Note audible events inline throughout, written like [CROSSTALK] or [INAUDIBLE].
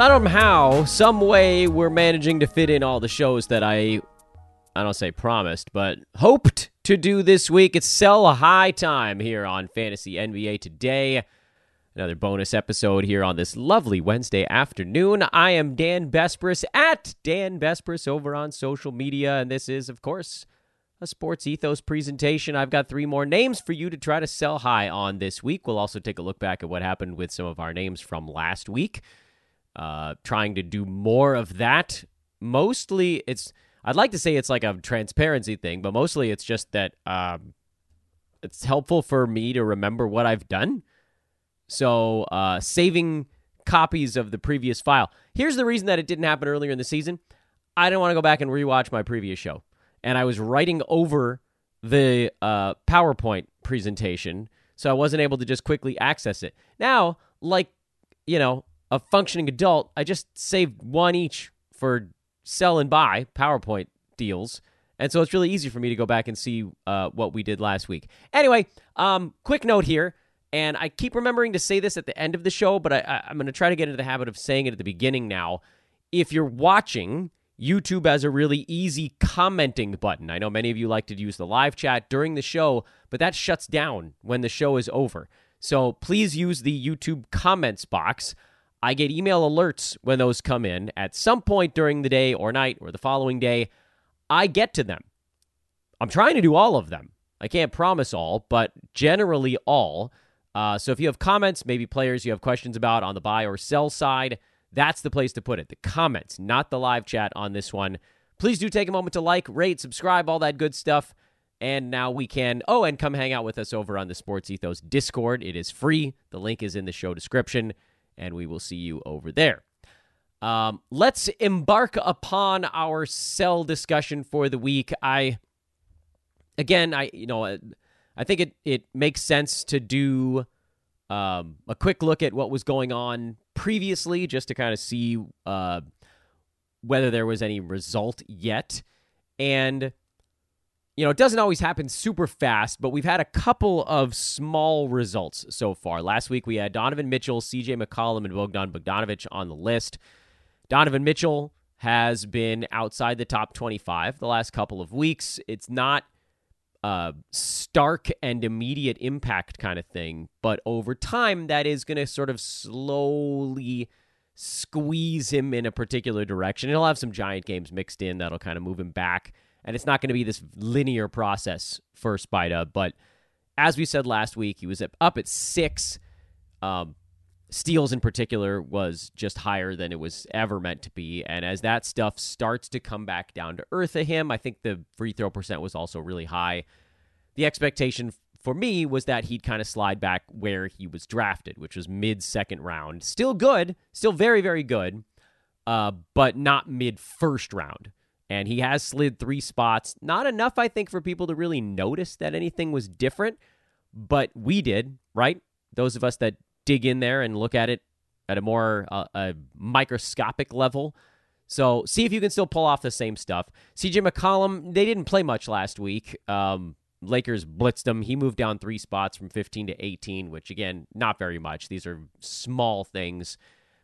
Somehow, some way, we're managing to fit in all the shows that I, I don't say promised, but hoped to do this week. It's sell high time here on Fantasy NBA today. Another bonus episode here on this lovely Wednesday afternoon. I am Dan Besbris at Dan Besbris over on social media, and this is, of course, a Sports Ethos presentation. I've got three more names for you to try to sell high on this week. We'll also take a look back at what happened with some of our names from last week uh, trying to do more of that. Mostly, it's I'd like to say it's like a transparency thing, but mostly it's just that um, it's helpful for me to remember what I've done. So, uh, saving copies of the previous file. Here's the reason that it didn't happen earlier in the season. I didn't want to go back and rewatch my previous show, and I was writing over the uh, PowerPoint presentation, so I wasn't able to just quickly access it. Now, like you know, a functioning adult, I just saved one each for sell and buy PowerPoint deals. And so it's really easy for me to go back and see uh, what we did last week. Anyway, um, quick note here, and I keep remembering to say this at the end of the show, but I, I'm going to try to get into the habit of saying it at the beginning now. If you're watching, YouTube has a really easy commenting button. I know many of you like to use the live chat during the show, but that shuts down when the show is over. So please use the YouTube comments box. I get email alerts when those come in at some point during the day or night or the following day. I get to them. I'm trying to do all of them. I can't promise all, but generally all. Uh, so if you have comments, maybe players you have questions about on the buy or sell side, that's the place to put it. The comments, not the live chat on this one. Please do take a moment to like, rate, subscribe, all that good stuff. And now we can, oh, and come hang out with us over on the Sports Ethos Discord. It is free. The link is in the show description and we will see you over there. Um, let's embark upon our sell discussion for the week. I, again, I you know, I think it it makes sense to do um, a quick look at what was going on previously, just to kind of see uh, whether there was any result yet, and you know, it doesn't always happen super fast, but we've had a couple of small results so far. Last week we had Donovan Mitchell, CJ McCollum, and Bogdan Bogdanovic on the list. Donovan Mitchell has been outside the top 25 the last couple of weeks. It's not a stark and immediate impact kind of thing, but over time, that is going to sort of slowly squeeze him in a particular direction. He'll have some giant games mixed in that'll kind of move him back and it's not going to be this linear process for Spida. But as we said last week, he was up at six. Um, steals in particular was just higher than it was ever meant to be. And as that stuff starts to come back down to earth of him, I think the free throw percent was also really high. The expectation for me was that he'd kind of slide back where he was drafted, which was mid second round. Still good, still very, very good, uh, but not mid first round and he has slid three spots. Not enough, I think, for people to really notice that anything was different, but we did, right? Those of us that dig in there and look at it at a more uh, a microscopic level. So see if you can still pull off the same stuff. CJ McCollum, they didn't play much last week. Um, Lakers blitzed him. He moved down three spots from 15 to 18, which again, not very much. These are small things.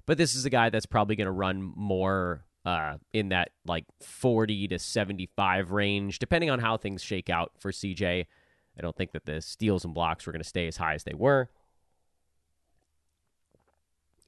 But this is a guy that's probably going to run more uh, in that like 40 to 75 range, depending on how things shake out for CJ. I don't think that the steals and blocks were going to stay as high as they were.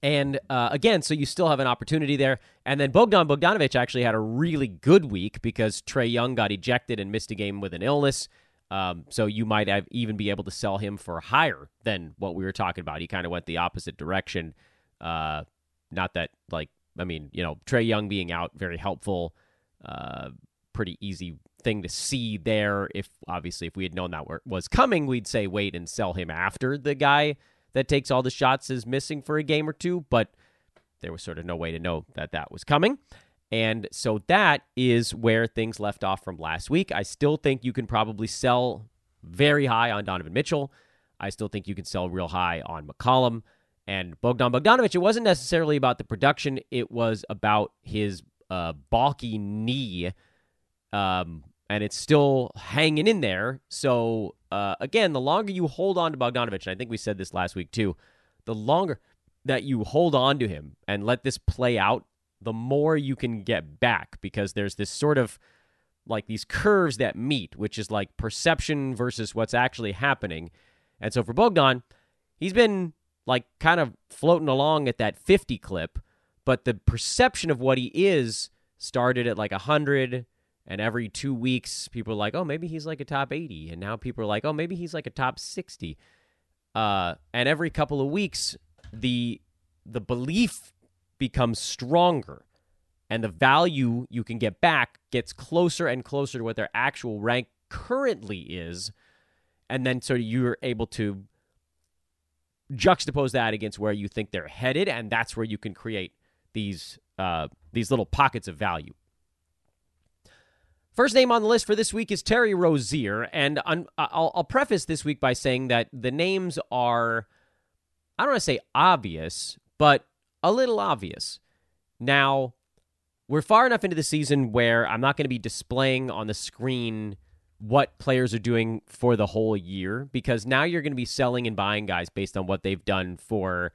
And uh, again, so you still have an opportunity there. And then Bogdan Bogdanovic actually had a really good week because Trae Young got ejected and missed a game with an illness. Um, so you might have even be able to sell him for higher than what we were talking about. He kind of went the opposite direction. Uh, not that like I mean, you know, Trae Young being out, very helpful. Uh, pretty easy thing to see there. If obviously, if we had known that was coming, we'd say wait and sell him after the guy that takes all the shots is missing for a game or two, but there was sort of no way to know that that was coming. And so that is where things left off from last week. I still think you can probably sell very high on Donovan Mitchell. I still think you can sell real high on McCollum and Bogdan Bogdanovic. It wasn't necessarily about the production, it was about his uh, balky knee. Um, and it's still hanging in there. So, uh, again, the longer you hold on to Bogdanovic, and I think we said this last week too, the longer that you hold on to him and let this play out, the more you can get back because there's this sort of like these curves that meet, which is like perception versus what's actually happening. And so for Bogdan, he's been like kind of floating along at that 50 clip, but the perception of what he is started at like 100 and every 2 weeks people are like, "Oh, maybe he's like a top 80." And now people are like, "Oh, maybe he's like a top 60." Uh, and every couple of weeks the the belief becomes stronger and the value you can get back gets closer and closer to what their actual rank currently is and then so you're able to juxtapose that against where you think they're headed and that's where you can create these uh, these little pockets of value First name on the list for this week is Terry Rozier, and I'll, I'll preface this week by saying that the names are, I don't want to say obvious, but a little obvious. Now, we're far enough into the season where I'm not going to be displaying on the screen what players are doing for the whole year because now you're going to be selling and buying guys based on what they've done for,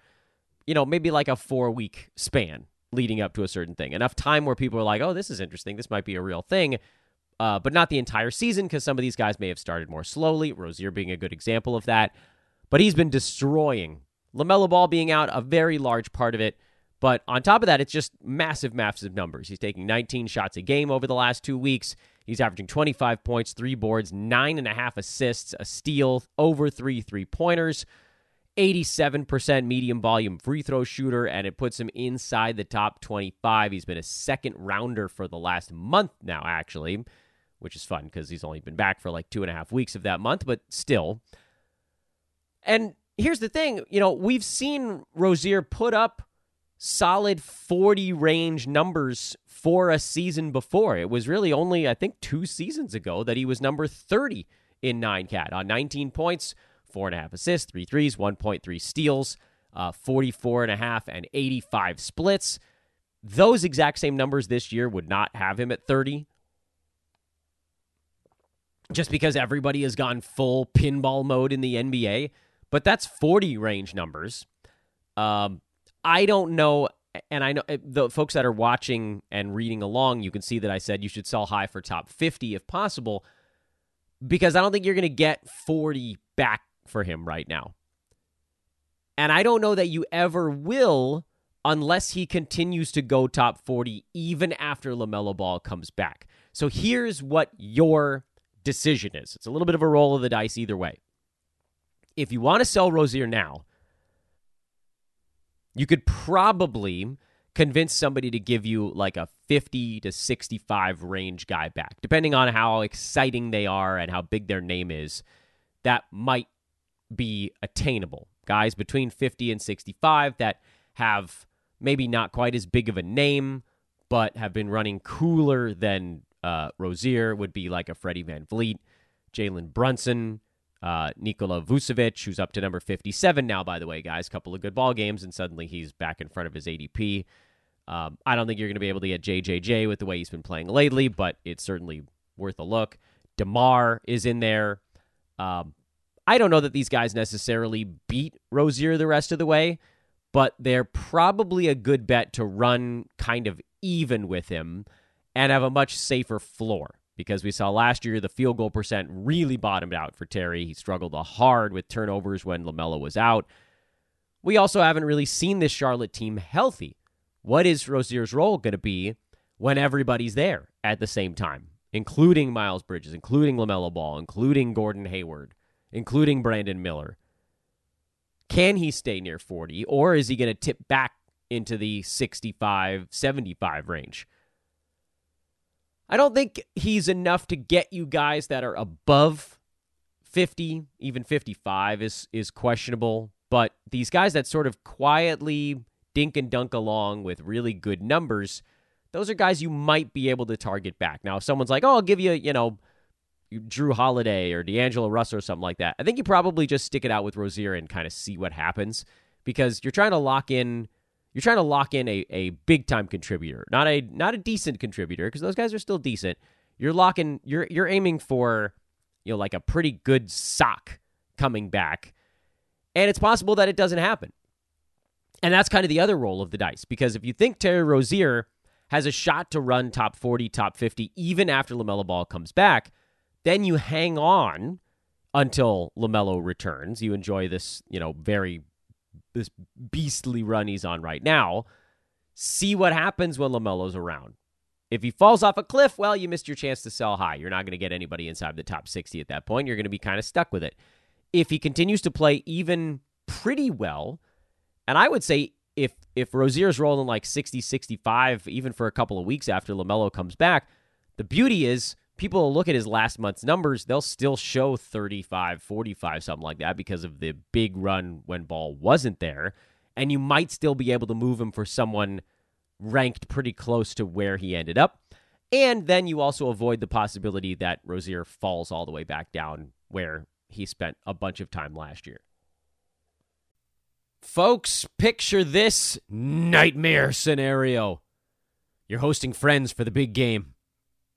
you know, maybe like a four week span leading up to a certain thing. Enough time where people are like, oh, this is interesting. This might be a real thing. Uh, but not the entire season because some of these guys may have started more slowly. Rozier being a good example of that. But he's been destroying LaMelo Ball being out, a very large part of it. But on top of that, it's just massive, massive numbers. He's taking 19 shots a game over the last two weeks. He's averaging 25 points, three boards, nine and a half assists, a steal, over three three pointers, 87% medium volume free throw shooter, and it puts him inside the top 25. He's been a second rounder for the last month now, actually, which is fun because he's only been back for like two and a half weeks of that month, but still. And here's the thing you know, we've seen Rozier put up solid 40 range numbers for a season before. It was really only, I think, two seasons ago that he was number 30 in 9 cat on 19 points, four and a half assists, three threes, 1.3 steals, uh, 44 and a half, and 85 splits. Those exact same numbers this year would not have him at 30 just because everybody has gone full pinball mode in the NBA but that's 40 range numbers. Um, I don't know. And I know eh, the folks that are watching and reading along, you can see that I said you should sell high for top 50 if possible, because I don't think you're going to get 40 back for him right now. And I don't know that you ever will unless he continues to go top 40 even after LaMelo Ball comes back. So here's what your decision is it's a little bit of a roll of the dice either way if you want to sell Rozier now, you could probably convince somebody to give you like a 50 to 65 range guy back, depending on how exciting they are and how big their name is. That might be attainable. Guys between 50 and 65 that have maybe not quite as big of a name, but have been running cooler than uh, Rozier would be like a Freddie VanVleet, Jalen Brunson, uh, Nikola Vucevic, who's up to number 57 now, by the way, guys. Couple of good ball games, and suddenly he's back in front of his ADP. Um, I don't think you're going to be able to get JJJ with the way he's been playing lately, but it's certainly worth a look. DeMar is in there. Um, I don't know that these guys necessarily beat Rozier the rest of the way, but they're probably a good bet to run kind of even with him and have a much safer floor because we saw last year the field goal percent really bottomed out for Terry. He struggled hard with turnovers when LaMelo was out. We also haven't really seen this Charlotte team healthy. What is Rozier's role going to be when everybody's there at the same time, including Miles Bridges, including LaMelo Ball, including Gordon Hayward, including Brandon Miller? Can he stay near 40 or is he going to tip back into the 65, 75 range? I don't think he's enough to get you guys that are above 50, even 55 is is questionable, but these guys that sort of quietly dink and dunk along with really good numbers, those are guys you might be able to target back. Now, if someone's like, oh, I'll give you, you know, Jrue Holiday or D'Angelo Russell or something like that, I think you probably just stick it out with Rozier and kind of see what happens because you're trying to lock in. You're trying to lock in a, a big time contributor, not a not a decent contributor, because those guys are still decent. You're locking you're you're aiming for you know like a pretty good sock coming back. And it's possible that it doesn't happen. And that's kind of the other roll of the dice because if you think Terry Rozier has a shot to run top 40, top 50 even after LaMelo Ball comes back, then you hang on until LaMelo returns. You enjoy this, you know, very this beastly run he's on right now. See what happens when LaMelo's around. If he falls off a cliff, well, you missed your chance to sell high. You're not going to get anybody inside the top 60 at that point. You're going to be kind of stuck with it. If he continues to play even pretty well, and I would say if if Rozier's rolling like 60, 65, even for a couple of weeks after LaMelo comes back, the beauty is people look at his last month's numbers, they'll still show 35, 45, something like that because of the big run when Ball wasn't there. And you might still be able to move him for someone ranked pretty close to where he ended up. And then you also avoid the possibility that Rozier falls all the way back down where he spent a bunch of time last year. Folks, picture this nightmare scenario. You're hosting friends for the big game.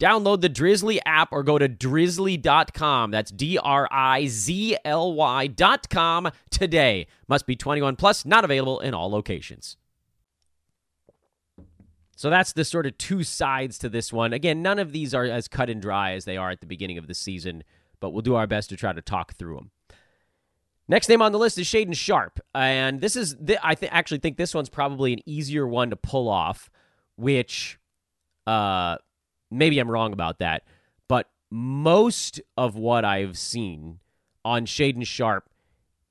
Download the Drizly app or go to drizly.com. That's D R I Z L Y.com today. Must be 21 plus, not available in all locations. So that's the sort of two sides to this one. Again, none of these are as cut and dry as they are at the beginning of the season, but we'll do our best to try to talk through them. Next name on the list is Shaedon Sharp, and this is I th- actually think this one's probably an easier one to pull off, which uh maybe I'm wrong about that, but most of what I've seen on Shaedon Sharp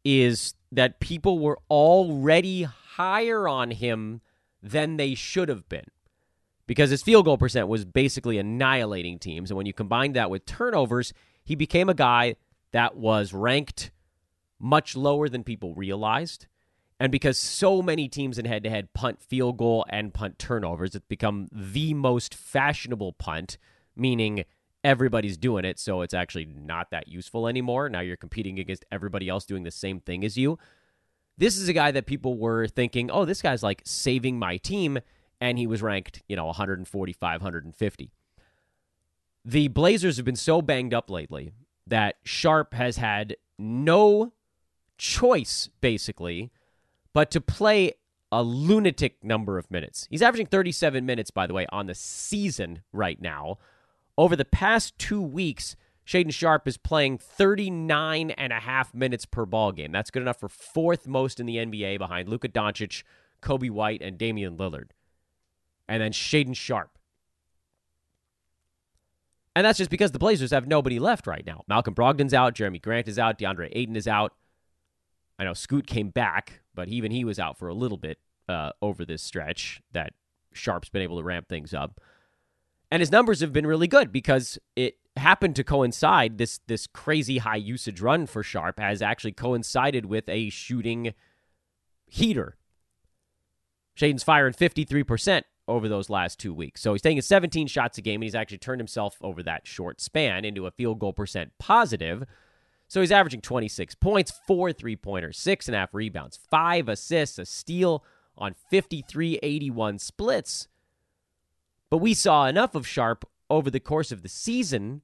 is that people were already higher on him than they should have been because his field goal percent was basically annihilating teams. And when you combine that with turnovers, he became a guy that was ranked much lower than people realized. And because so many teams in head to head punt field goal and punt turnovers, it's become the most fashionable punt, meaning everybody's doing it. So it's actually not that useful anymore. Now you're competing against everybody else doing the same thing as you. This is a guy that people were thinking, oh, this guy's like saving my team. And he was ranked, you know, 145, 150. The Blazers have been so banged up lately that Sharp has had no choice, basically, but to play a lunatic number of minutes. He's averaging 37 minutes, by the way, on the season right now. Over the past two weeks, Shaedon Sharp is playing 39 and a half minutes per ball game. That's good enough for fourth most in the NBA behind Luka Doncic, Coby White, and Damian Lillard. And then Shaedon Sharp. And that's just because the Blazers have nobody left right now. Malcolm Brogdon's out, Jerami Grant is out, DeAndre Ayton is out. I know Scoot came back, but even he was out for a little bit uh, over this stretch that Sharp's been able to ramp things up. And his numbers have been really good because it happened to coincide this this crazy high usage run for Sharp has actually coincided with a shooting heater. Shaedon's firing 53% over those last two weeks. So he's taking 17 shots a game, and he's actually turned himself over that short span into a field goal percent positive. So he's averaging 26 points, four three pointers, six and a half rebounds, five assists, a steal on 53 81 splits. But we saw enough of Sharp over the course of the season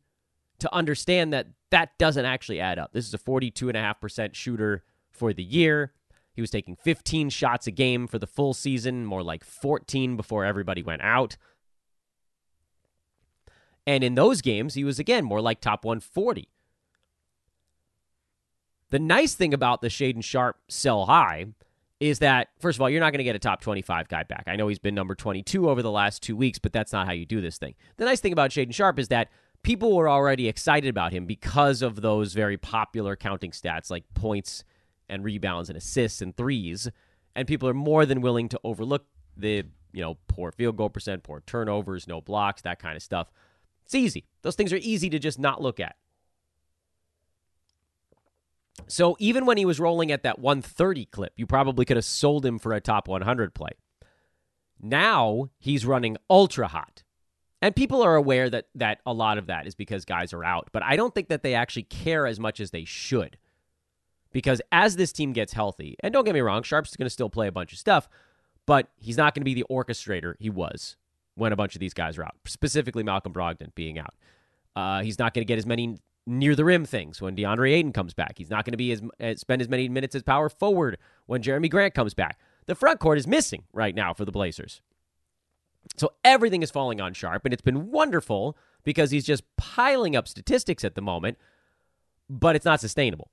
to understand that that doesn't actually add up. This is a 42.5% shooter for the year. He was taking 15 shots a game for the full season, more like 14 before everybody went out. And in those games, he was again more like top 140. The nice thing about the Shaedon Sharp sell high is that, first of all, you're not going to get a top 25 guy back. I know he's been number 22 over the last two weeks, but that's not how you do this thing. The nice thing about Shaedon Sharp is that people were already excited about him because of those very popular counting stats like points and rebounds and assists and threes. And people are more than willing to overlook the, you know, poor field goal percent, poor turnovers, no blocks, that kind of stuff. It's easy. Those things are easy to just not look at. So even when he was rolling at that 130 clip, you probably could have sold him for a top 100 play. Now he's running ultra hot. And people are aware that that a lot of that is because guys are out, but I don't think that they actually care as much as they should. Because as this team gets healthy, and don't get me wrong, Sharp's going to still play a bunch of stuff, but he's not going to be the orchestrator he was when a bunch of these guys are out, specifically Malcolm Brogdon being out. Uh, he's not going to get as many near the rim things when DeAndre Ayton comes back. He's not going to be as uh, spend as many minutes as power forward when Jerami Grant comes back. The front court is missing right now for the Blazers. So everything is falling on sharp and it's been wonderful because he's just piling up statistics at the moment, but it's not sustainable.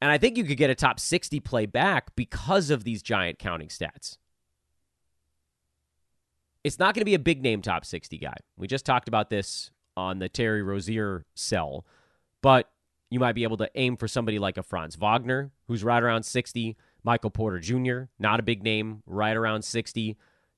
And I think you could get a top 60 play back because of these giant counting stats. It's not going to be a big name top 60 guy. We just talked about this on the Terry Rozier sell, but you might be able to aim for somebody like a Franz Wagner, who's right around 60. Michael Porter Jr., not a big name, right around 60.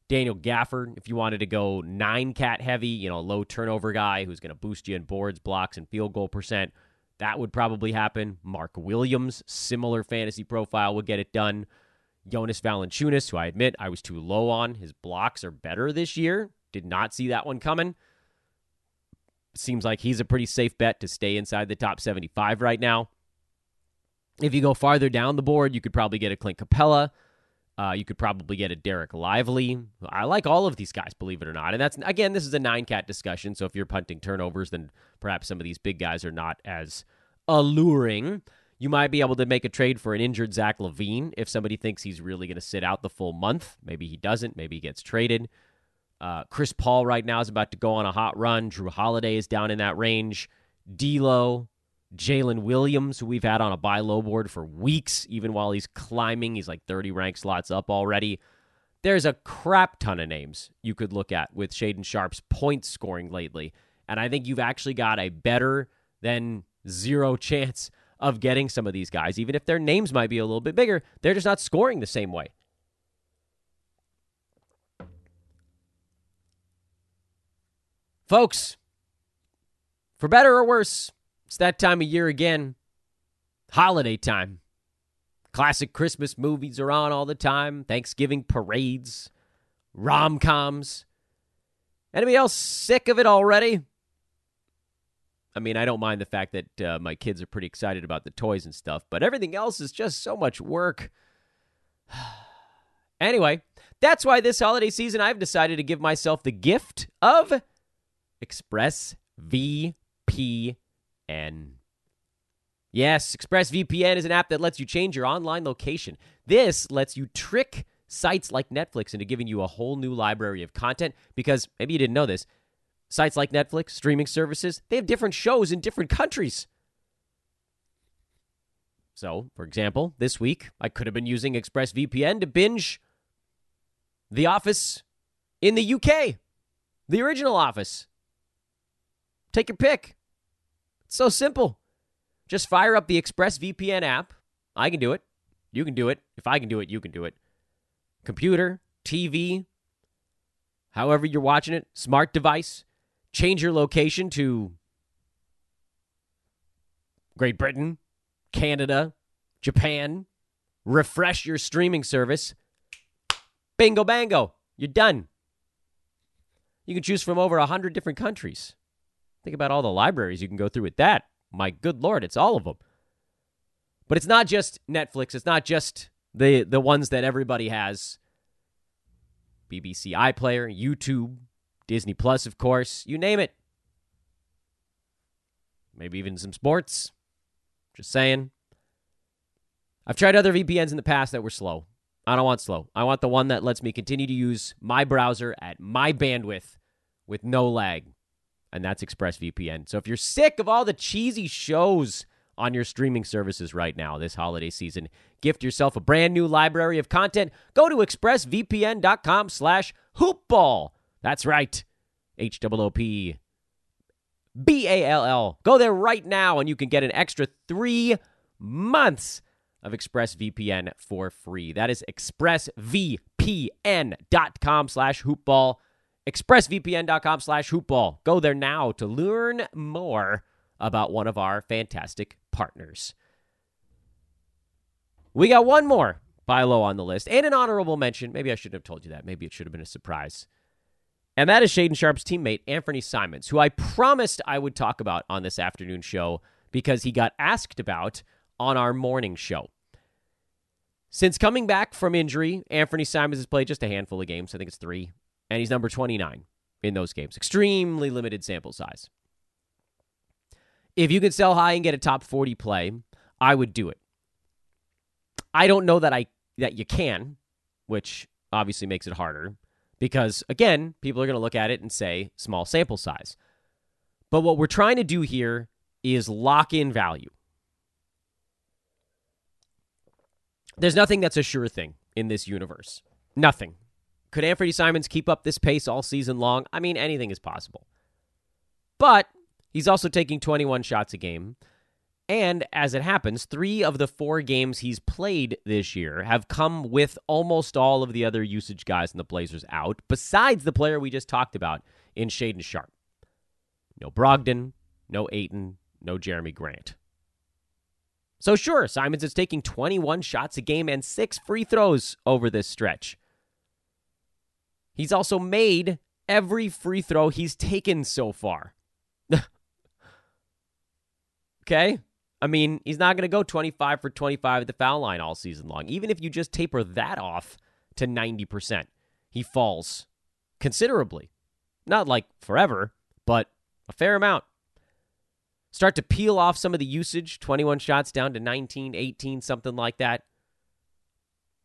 Daniel Gafford, if you wanted to go nine cat heavy, you know, low turnover guy who's going to boost you in boards, blocks, and field goal percent, that would probably happen. Mark Williams, similar fantasy profile, would get it done. Jonas Valanciunas, who I admit I was too low on. His blocks are better this year. Did not see that one coming. Seems like he's a pretty safe bet to stay inside the top 75 right now. If you go farther down the board, you could probably get a Clint Capela. Uh, you could probably get a Dereck Lively. I like all of these guys, believe it or not. And that's, again, this is a nine cat discussion. So if you're punting turnovers, then perhaps some of these big guys are not as alluring. You might be able to make a trade for an injured Zach LaVine if somebody thinks he's really going to sit out the full month. Maybe he doesn't. Maybe he gets traded. Uh, Chris Paul right now is about to go on a hot run. Jrue Holiday is down in that range. D'Lo, Jalen Williams, who we've had on a buy low board for weeks, even while he's climbing, he's like 30 rank slots up already. There's a crap ton of names you could look at with Shaedon Sharp's point scoring lately, and I think you've actually got a better than zero chance of getting some of these guys, even if their names might be a little bit bigger. They're just not scoring the same way. Folks, for better or worse, it's that time of year again. Holiday time. Classic Christmas movies are on all the time. Thanksgiving parades, rom coms. Anybody else sick of it already? I mean, I don't mind the fact that uh, my kids are pretty excited about the toys and stuff, but everything else is just so much work. [SIGHS] anyway, that's why this holiday season I've decided to give myself the gift of Express VPN. Yes, ExpressVPN is an app that lets you change your online location. This lets you trick sites like Netflix into giving you a whole new library of content because maybe you didn't know this. Sites like Netflix, streaming services, they have different shows in different countries. So, for example, this week I could have been using ExpressVPN to binge The Office in the UK, the original Office. Take your pick. It's so simple. Just fire up the ExpressVPN app. I can do it. You can do it. If I can do it, you can do it. Computer, TV, however you're watching it, smart device. Change your location to Great Britain, Canada, Japan. Refresh your streaming service. Bingo bango. You're done. You can choose from over 100 different countries. Think about all the libraries you can go through with that. My good lord, it's all of them. But it's not just Netflix, it's not just the the ones that everybody has. BBC iPlayer, YouTube, Disney Plus, of course, you name it. Maybe even some sports. Just saying. I've tried other VPNs in the past that were slow. I don't want slow. I want the one that lets me continue to use my browser at my bandwidth with no lag. And that's ExpressVPN. So if you're sick of all the cheesy shows on your streaming services right now this holiday season, gift yourself a brand new library of content. Go to expressvpn.com slash hoopball. That's right. H-O-O-P B-A-L-L. Go there right now and you can get an extra three months of ExpressVPN for free. That is expressvpn.com slash hoopball. expressvpn.com slash hoopball. Go there now to learn more about one of our fantastic partners. We got one more buy low on the list and an honorable mention. Maybe I shouldn't have told you that. Maybe it should have been a surprise. And that is Shaedon Sharp's teammate, Anthony Simons, who I promised I would talk about on this afternoon show because he got asked about on our morning show. Since coming back from injury, Anthony Simons has played just a handful of games. I think it's three. And he's number 29 in those games. Extremely limited sample size. If you could sell high and get a top 40 play, I would do it. I don't know that I that you can, which obviously makes it harder because again, people are going to look at it and say small sample size. But what we're trying to do here is lock in value. There's nothing that's a sure thing in this universe. Nothing. Could Anthony Simons keep up this pace all season long? I mean, anything is possible. But he's also taking 21 shots a game. And as it happens, three of the four games he's played this year have come with almost all of the other usage guys in the Blazers out, besides the player we just talked about in Shaedon Sharp. No Brogdon, no Ayton, no Jerami Grant. So, sure, Simons is taking 21 shots a game and six free throws over this stretch. He's also made every free throw he's taken so far. [LAUGHS] okay? I mean, he's not going to go 25 for 25 at the foul line all season long. Even if you just taper that off to 90%, he falls considerably. Not like forever, but a fair amount start to peel off some of the usage 21 shots down to 19, 18, something like that.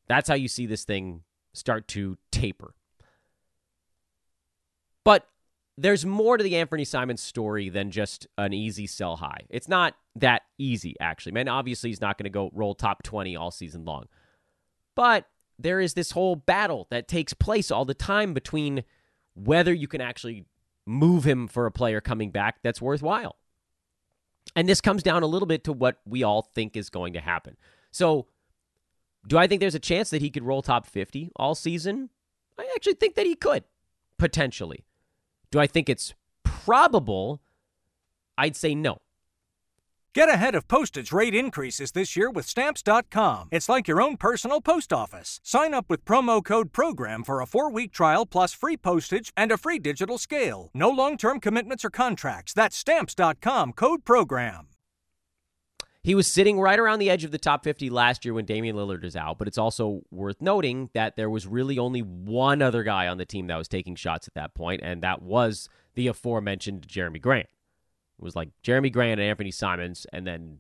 That's how you see this thing start to taper. But there's more to the Anthony Simons story than just an easy sell high. It's not that easy, actually. Man, obviously, he's not going to go roll top 20 all season long. But there is this whole battle that takes place all the time between whether you can actually move him for a player coming back that's worthwhile. And this comes down a little bit to what we all think is going to happen. So, do I think there's a chance that he could roll top 50 all season? I actually think that he could, potentially. Do I think it's probable? I'd say no. Get ahead of postage rate increases this year with Stamps.com. It's like your own personal post office. Sign up with promo code PROGRAM for a four week trial plus free postage and a free digital scale. No long term commitments or contracts. That's Stamps.com code PROGRAM. He was sitting right around the edge of the top 50 last year when Damian Lillard is out, but it's also worth noting that there was really only one other guy on the team that was taking shots at that point, and that was the aforementioned Jerami Grant. It was like Jerami Grant and Anthony Simons, and then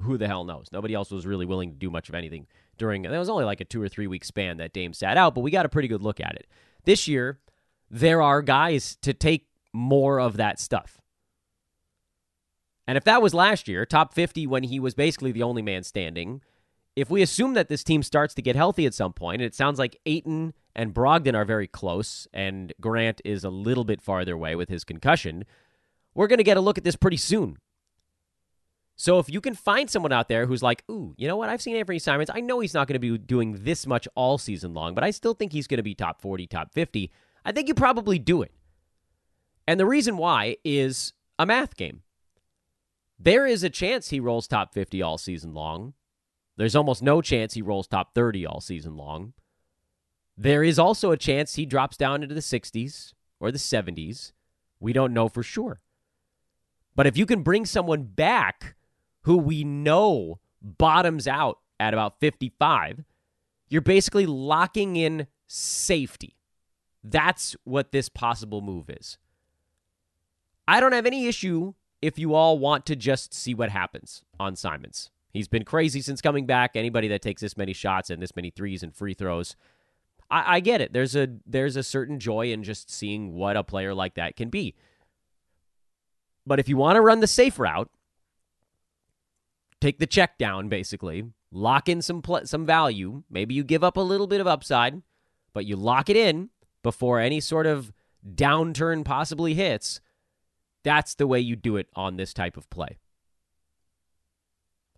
who the hell knows? Nobody else was really willing to do much of anything during. It was only like a two or three week span that Dame sat out, but we got a pretty good look at it. This year, there are guys to take more of that stuff. And if that was last year, top 50 when he was basically the only man standing, if we assume that this team starts to get healthy at some point, and it sounds like Ayton and Brogdon are very close, and Grant is a little bit farther away with his concussion, we're going to get a look at this pretty soon. So if you can find someone out there who's like, ooh, you know what? I've seen Anthony Simons. I know he's not going to be doing this much all season long, but I still think he's going to be top 40, top 50. I think you probably do it. And the reason why is a math game. There is a chance he rolls top 50 all season long. There's almost no chance he rolls top 30 all season long. There is also a chance he drops down into the 60s or the 70s. We don't know for sure. But if you can bring someone back who we know bottoms out at about 55, you're basically locking in safety. That's what this possible move is. I don't have any issue if you all want to just see what happens on Simons. He's been crazy since coming back. Anybody that takes this many shots and this many threes and free throws, I, I get it. There's a there's a certain joy in just seeing what a player like that can be. But if you want to run the safe route, take the check down basically, lock in some pl- some value. Maybe you give up a little bit of upside, but you lock it in before any sort of downturn possibly hits. That's the way you do it on this type of play.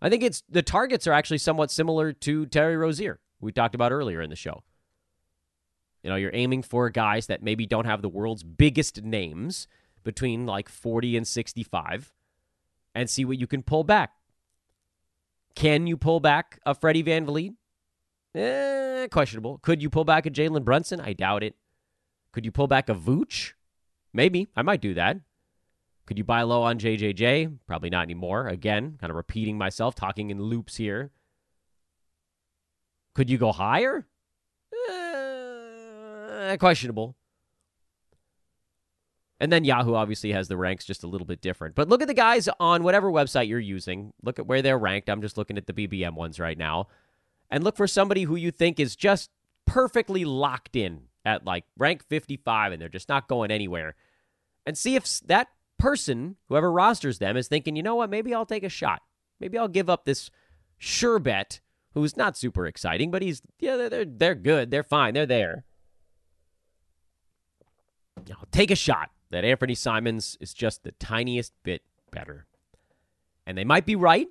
I think it's the targets are actually somewhat similar to Terry Rozier, we talked about earlier in the show. You know, you're aiming for guys that maybe don't have the world's biggest names between like 40 and 65 and see what you can pull back. Can you pull back a Freddie VanVleet? Eh, questionable. Could you pull back a Jalen Brunson? I doubt it. Could you pull back a Vooch? Maybe. I might do that. Could you buy low on JJJ? Probably not anymore. Again, kind of repeating myself, talking in loops here. Could you go higher? Eh, questionable. And then Yahoo obviously has the ranks just a little bit different. But look at the guys on whatever website you're using. Look at where they're ranked. I'm just looking at the BBM ones right now. And look for somebody who you think is just perfectly locked in at like rank 55 and they're just not going anywhere. And see if that person, whoever rosters them, is thinking, you know what, maybe I'll take a shot. Maybe I'll give up this sure bet who's not super exciting, but he's, yeah, they're, they're good. They're fine. They're there. I'll take a shot that Anthony Simons is just the tiniest bit better. And they might be right,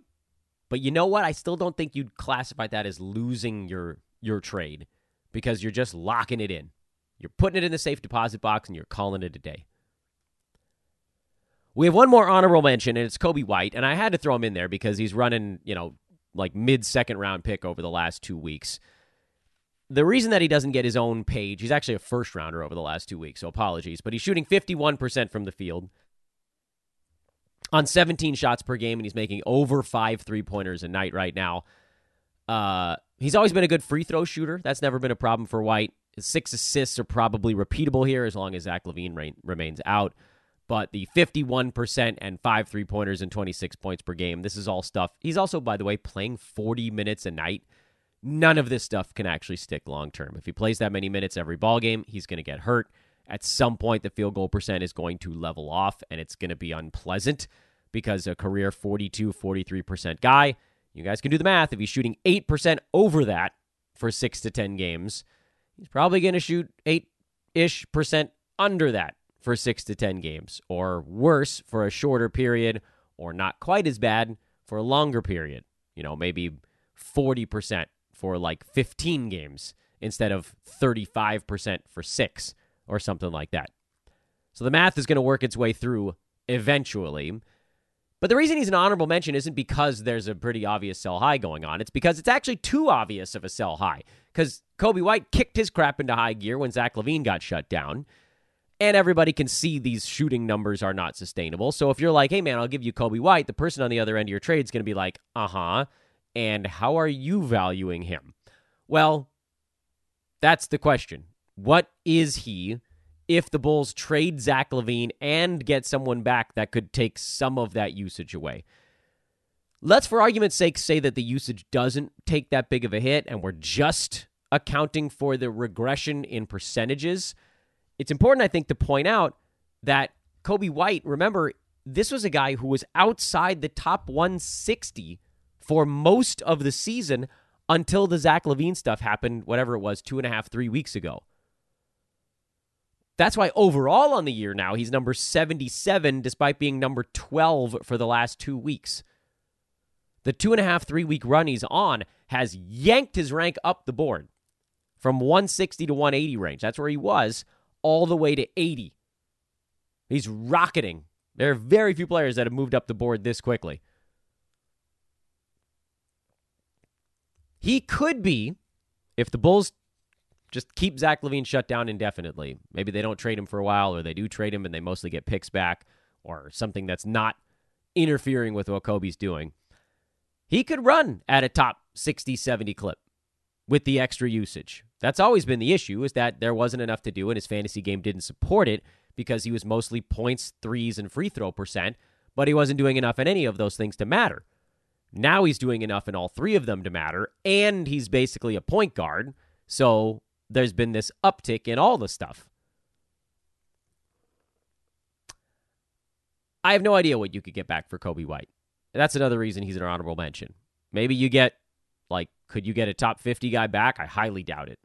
but you know what? I still don't think you'd classify that as losing your your trade because you're just locking it in. You're putting it in the safe deposit box and you're calling it a day. We have one more honorable mention, and it's Coby White, and I had to throw him in there because he's running, you know, like mid second round pick over the last two weeks the reason that he doesn't get his own page, he's actually a first rounder over the last two weeks, so apologies, but he's shooting 51% from the field on 17 shots per game, and he's making over five three pointers a night right now. Uh, he's always been a good free throw shooter. That's never been a problem for White. His six assists are probably repeatable here as long as Zach LaVine re- remains out. But the 51% and five three pointers and 26 points per game, this is all stuff. He's also, by the way, playing 40 minutes a night none of this stuff can actually stick long term. If he plays that many minutes every ball game, he's going to get hurt. At some point, the field goal percent is going to level off, and it's going to be unpleasant because a career 42, 43% guy, you guys can do the math. If he's shooting 8% over that for six to 10 games, he's probably going to shoot 8 ish percent under that for six to 10 games, or worse for a shorter period, or not quite as bad for a longer period. You know, maybe 40% for like 15 games instead of 35% for six or something like that. So the math is going to work its way through eventually. But the reason he's an honorable mention isn't because there's a pretty obvious sell high going on. It's because it's actually too obvious of a sell high. Because Coby White kicked his crap into high gear when Zach LaVine got shut down. And everybody can see these shooting numbers are not sustainable. So if you're like, hey, man, I'll give you Coby White, the person on the other end of your trade is going to be like, uh huh and how are you valuing him? Well, that's the question. What is he if the Bulls trade Zach LaVine and get someone back that could take some of that usage away? Let's, for argument's sake, say that the usage doesn't take that big of a hit and we're just accounting for the regression in percentages. It's important, I think, to point out that Coby White, remember, this was a guy who was outside the top 160 for most of the season until the Zach LaVine stuff happened, whatever it was, two and a half, three weeks ago. That's why overall on the year now, he's number 77, despite being number 12 for the last two weeks. The two and a half, three week run he's on has yanked his rank up the board from 160 to 180 range. That's where he was, all the way to 80. He's rocketing. There are very few players that have moved up the board this quickly. He could be, if the Bulls just keep Zach LaVine shut down indefinitely, maybe they don't trade him for a while, or they do trade him and they mostly get picks back, or something that's not interfering with what Coby's doing. He could run at a top 60, 70 clip with the extra usage. That's always been the issue is that there wasn't enough to do and his fantasy game didn't support it because he was mostly points, threes, and free throw percent, but he wasn't doing enough in any of those things to matter. Now he's doing enough in all three of them to matter, and he's basically a point guard. So there's been this uptick in all the stuff. I have no idea what you could get back for Coby White. That's another reason he's an honorable mention. Maybe you get, like, could you get a top 50 guy back? I highly doubt it.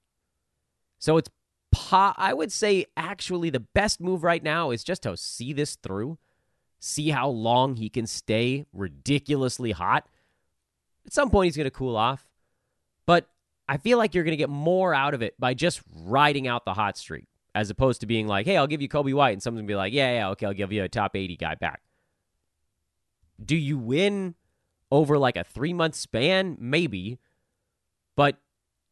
So it's, po- I would say, actually, the best move right now is just to see this through, see how long he can stay ridiculously hot. At some point, he's going to cool off. But I feel like you're going to get more out of it by just riding out the hot streak as opposed to being like, hey, I'll give you Coby White, and someone's gonna be like, yeah, yeah, okay, I'll give you a top 80 guy back. Do you win over like a three month span? Maybe. But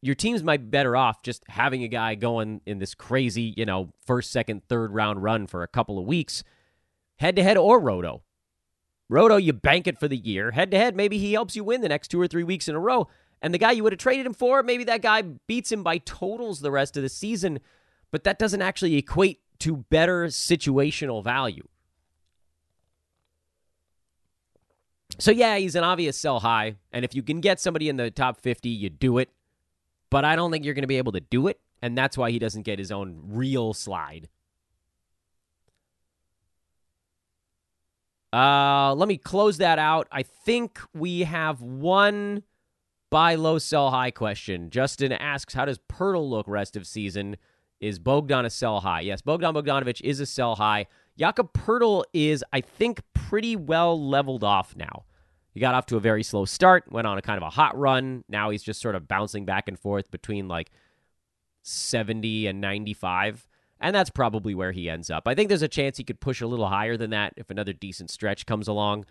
your teams might be better off just having a guy going in this crazy, you know, first, second, third round run for a couple of weeks, head to head or roto. Roto, you bank it for the year. Head to head, maybe he helps you win the next two or three weeks in a row. And the guy you would have traded him for, maybe that guy beats him by totals the rest of the season but that doesn't actually equate to better situational value. So, yeah, he's an obvious sell high. And if you can get somebody in the top 50, you do it. But I don't think you're going to be able to do it. And that's why he doesn't get his own real slide. Uh, let me close that out. I think we have one buy low, sell high question. Justin asks, How does Poeltl look rest of season? Is Bogdan a sell high? Yes, Bogdan Bogdanovic is a sell high. Jakob Poeltl is, I think, pretty well leveled off now. He got off to a very slow start, went on a kind of a hot run. Now he's just sort of bouncing back and forth between like 70 and 95. And that's probably where he ends up. I think there's a chance he could push a little higher than that if another decent stretch comes along.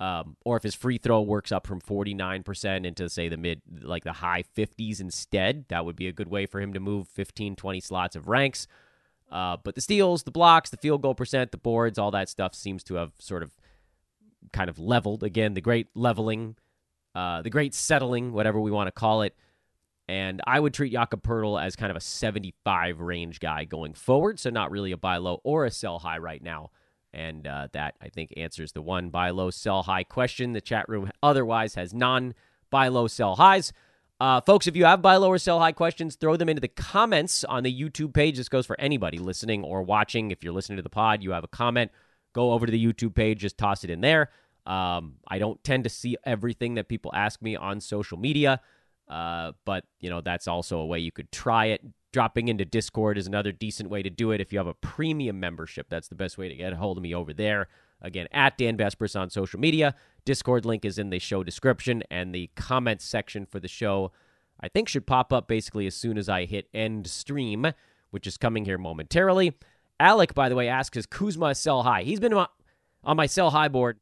Um, or if his free throw works up from 49% into, say, the mid, like the high 50s instead, that would be a good way for him to move 15, 20 slots of ranks. Uh, but the steals, the blocks, the field goal percent, the boards, all that stuff seems to have sort of kind of leveled. Again, the great leveling, uh, the great settling, whatever we want to call it. And I would treat Jakob Poeltl as kind of a 75 range guy going forward. So not really a buy low or a sell high right now. And uh, that, I think, answers the one buy low, sell high question. The chat room otherwise has non buy low, sell highs. Uh, folks, if you have buy low or sell high questions, throw them into the comments on the YouTube page. This goes for anybody listening or watching. If you're listening to the pod, you have a comment, go over to the YouTube page, just toss it in there. Um, I don't tend to see everything that people ask me on social media, uh, but you know that's also a way you could try it. Dropping into Discord is another decent way to do it. If you have a premium membership, that's the best way to get a hold of me over there. Again, at Dan Besbris on social media. Discord link is in the show description, and the comments section for the show, I think, should pop up basically as soon as I hit end stream, which is coming here momentarily. Alec, by the way, asks, is Kuzma sell high? He's been on my sell high board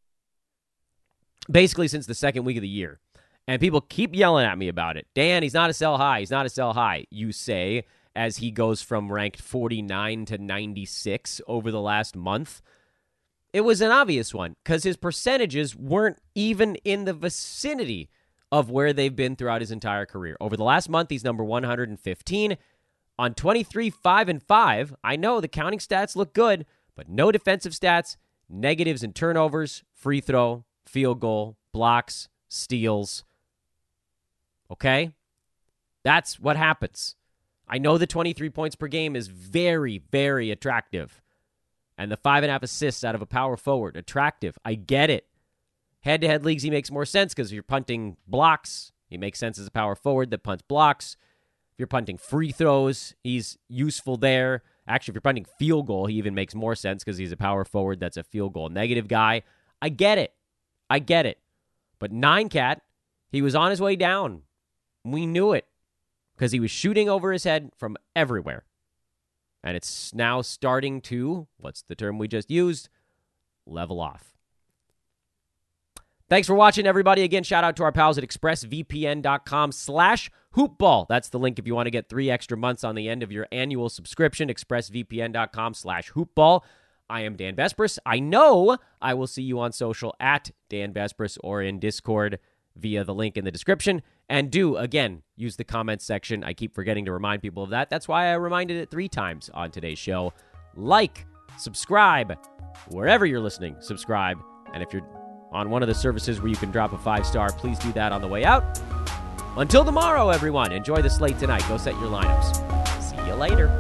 basically since the second week of the year. And people keep yelling at me about it. Dan, he's not a sell high. He's not a sell high. You say as he goes from ranked 49 to 96 over the last month. It was an obvious one because his percentages weren't even in the vicinity of where they've been throughout his entire career. Over the last month, he's number 115 on 23, 5, and 5. I know the counting stats look good, but no defensive stats, negatives and turnovers, free throw, field goal, blocks, steals. Okay? That's what happens. I know the 23 points per game is very, very attractive. And the five and a half assists out of a power forward, attractive. I get it. Head to head leagues, he makes more sense because you're punting blocks. He makes sense as a power forward that punts blocks. You're punting free throws, he's useful there. Actually, if you're punting field goal, he even makes more sense because he's a power forward that's a field goal negative guy. I get it. I get it. But nine cat, he was on his way down. We knew it because he was shooting over his head from everywhere. And it's now starting to, what's the term we just used? Level off. Thanks for watching, everybody. Again, shout out to our pals at expressvpn.com slash hoopball. That's the link if you want to get three extra months on the end of your annual subscription, expressvpn.com slash hoopball. I am Dan Besbris. I know I will see you on social at Dan Besbris or in Discord via the link in the description. And do, again, use the comments section. I keep forgetting to remind people of that. That's why I reminded it three times on today's show. Like, subscribe, wherever you're listening, subscribe. And if you're on one of the services where you can drop a five star, please do that on the way out. Until tomorrow, everyone, enjoy the slate tonight. Go set your lineups. See you later.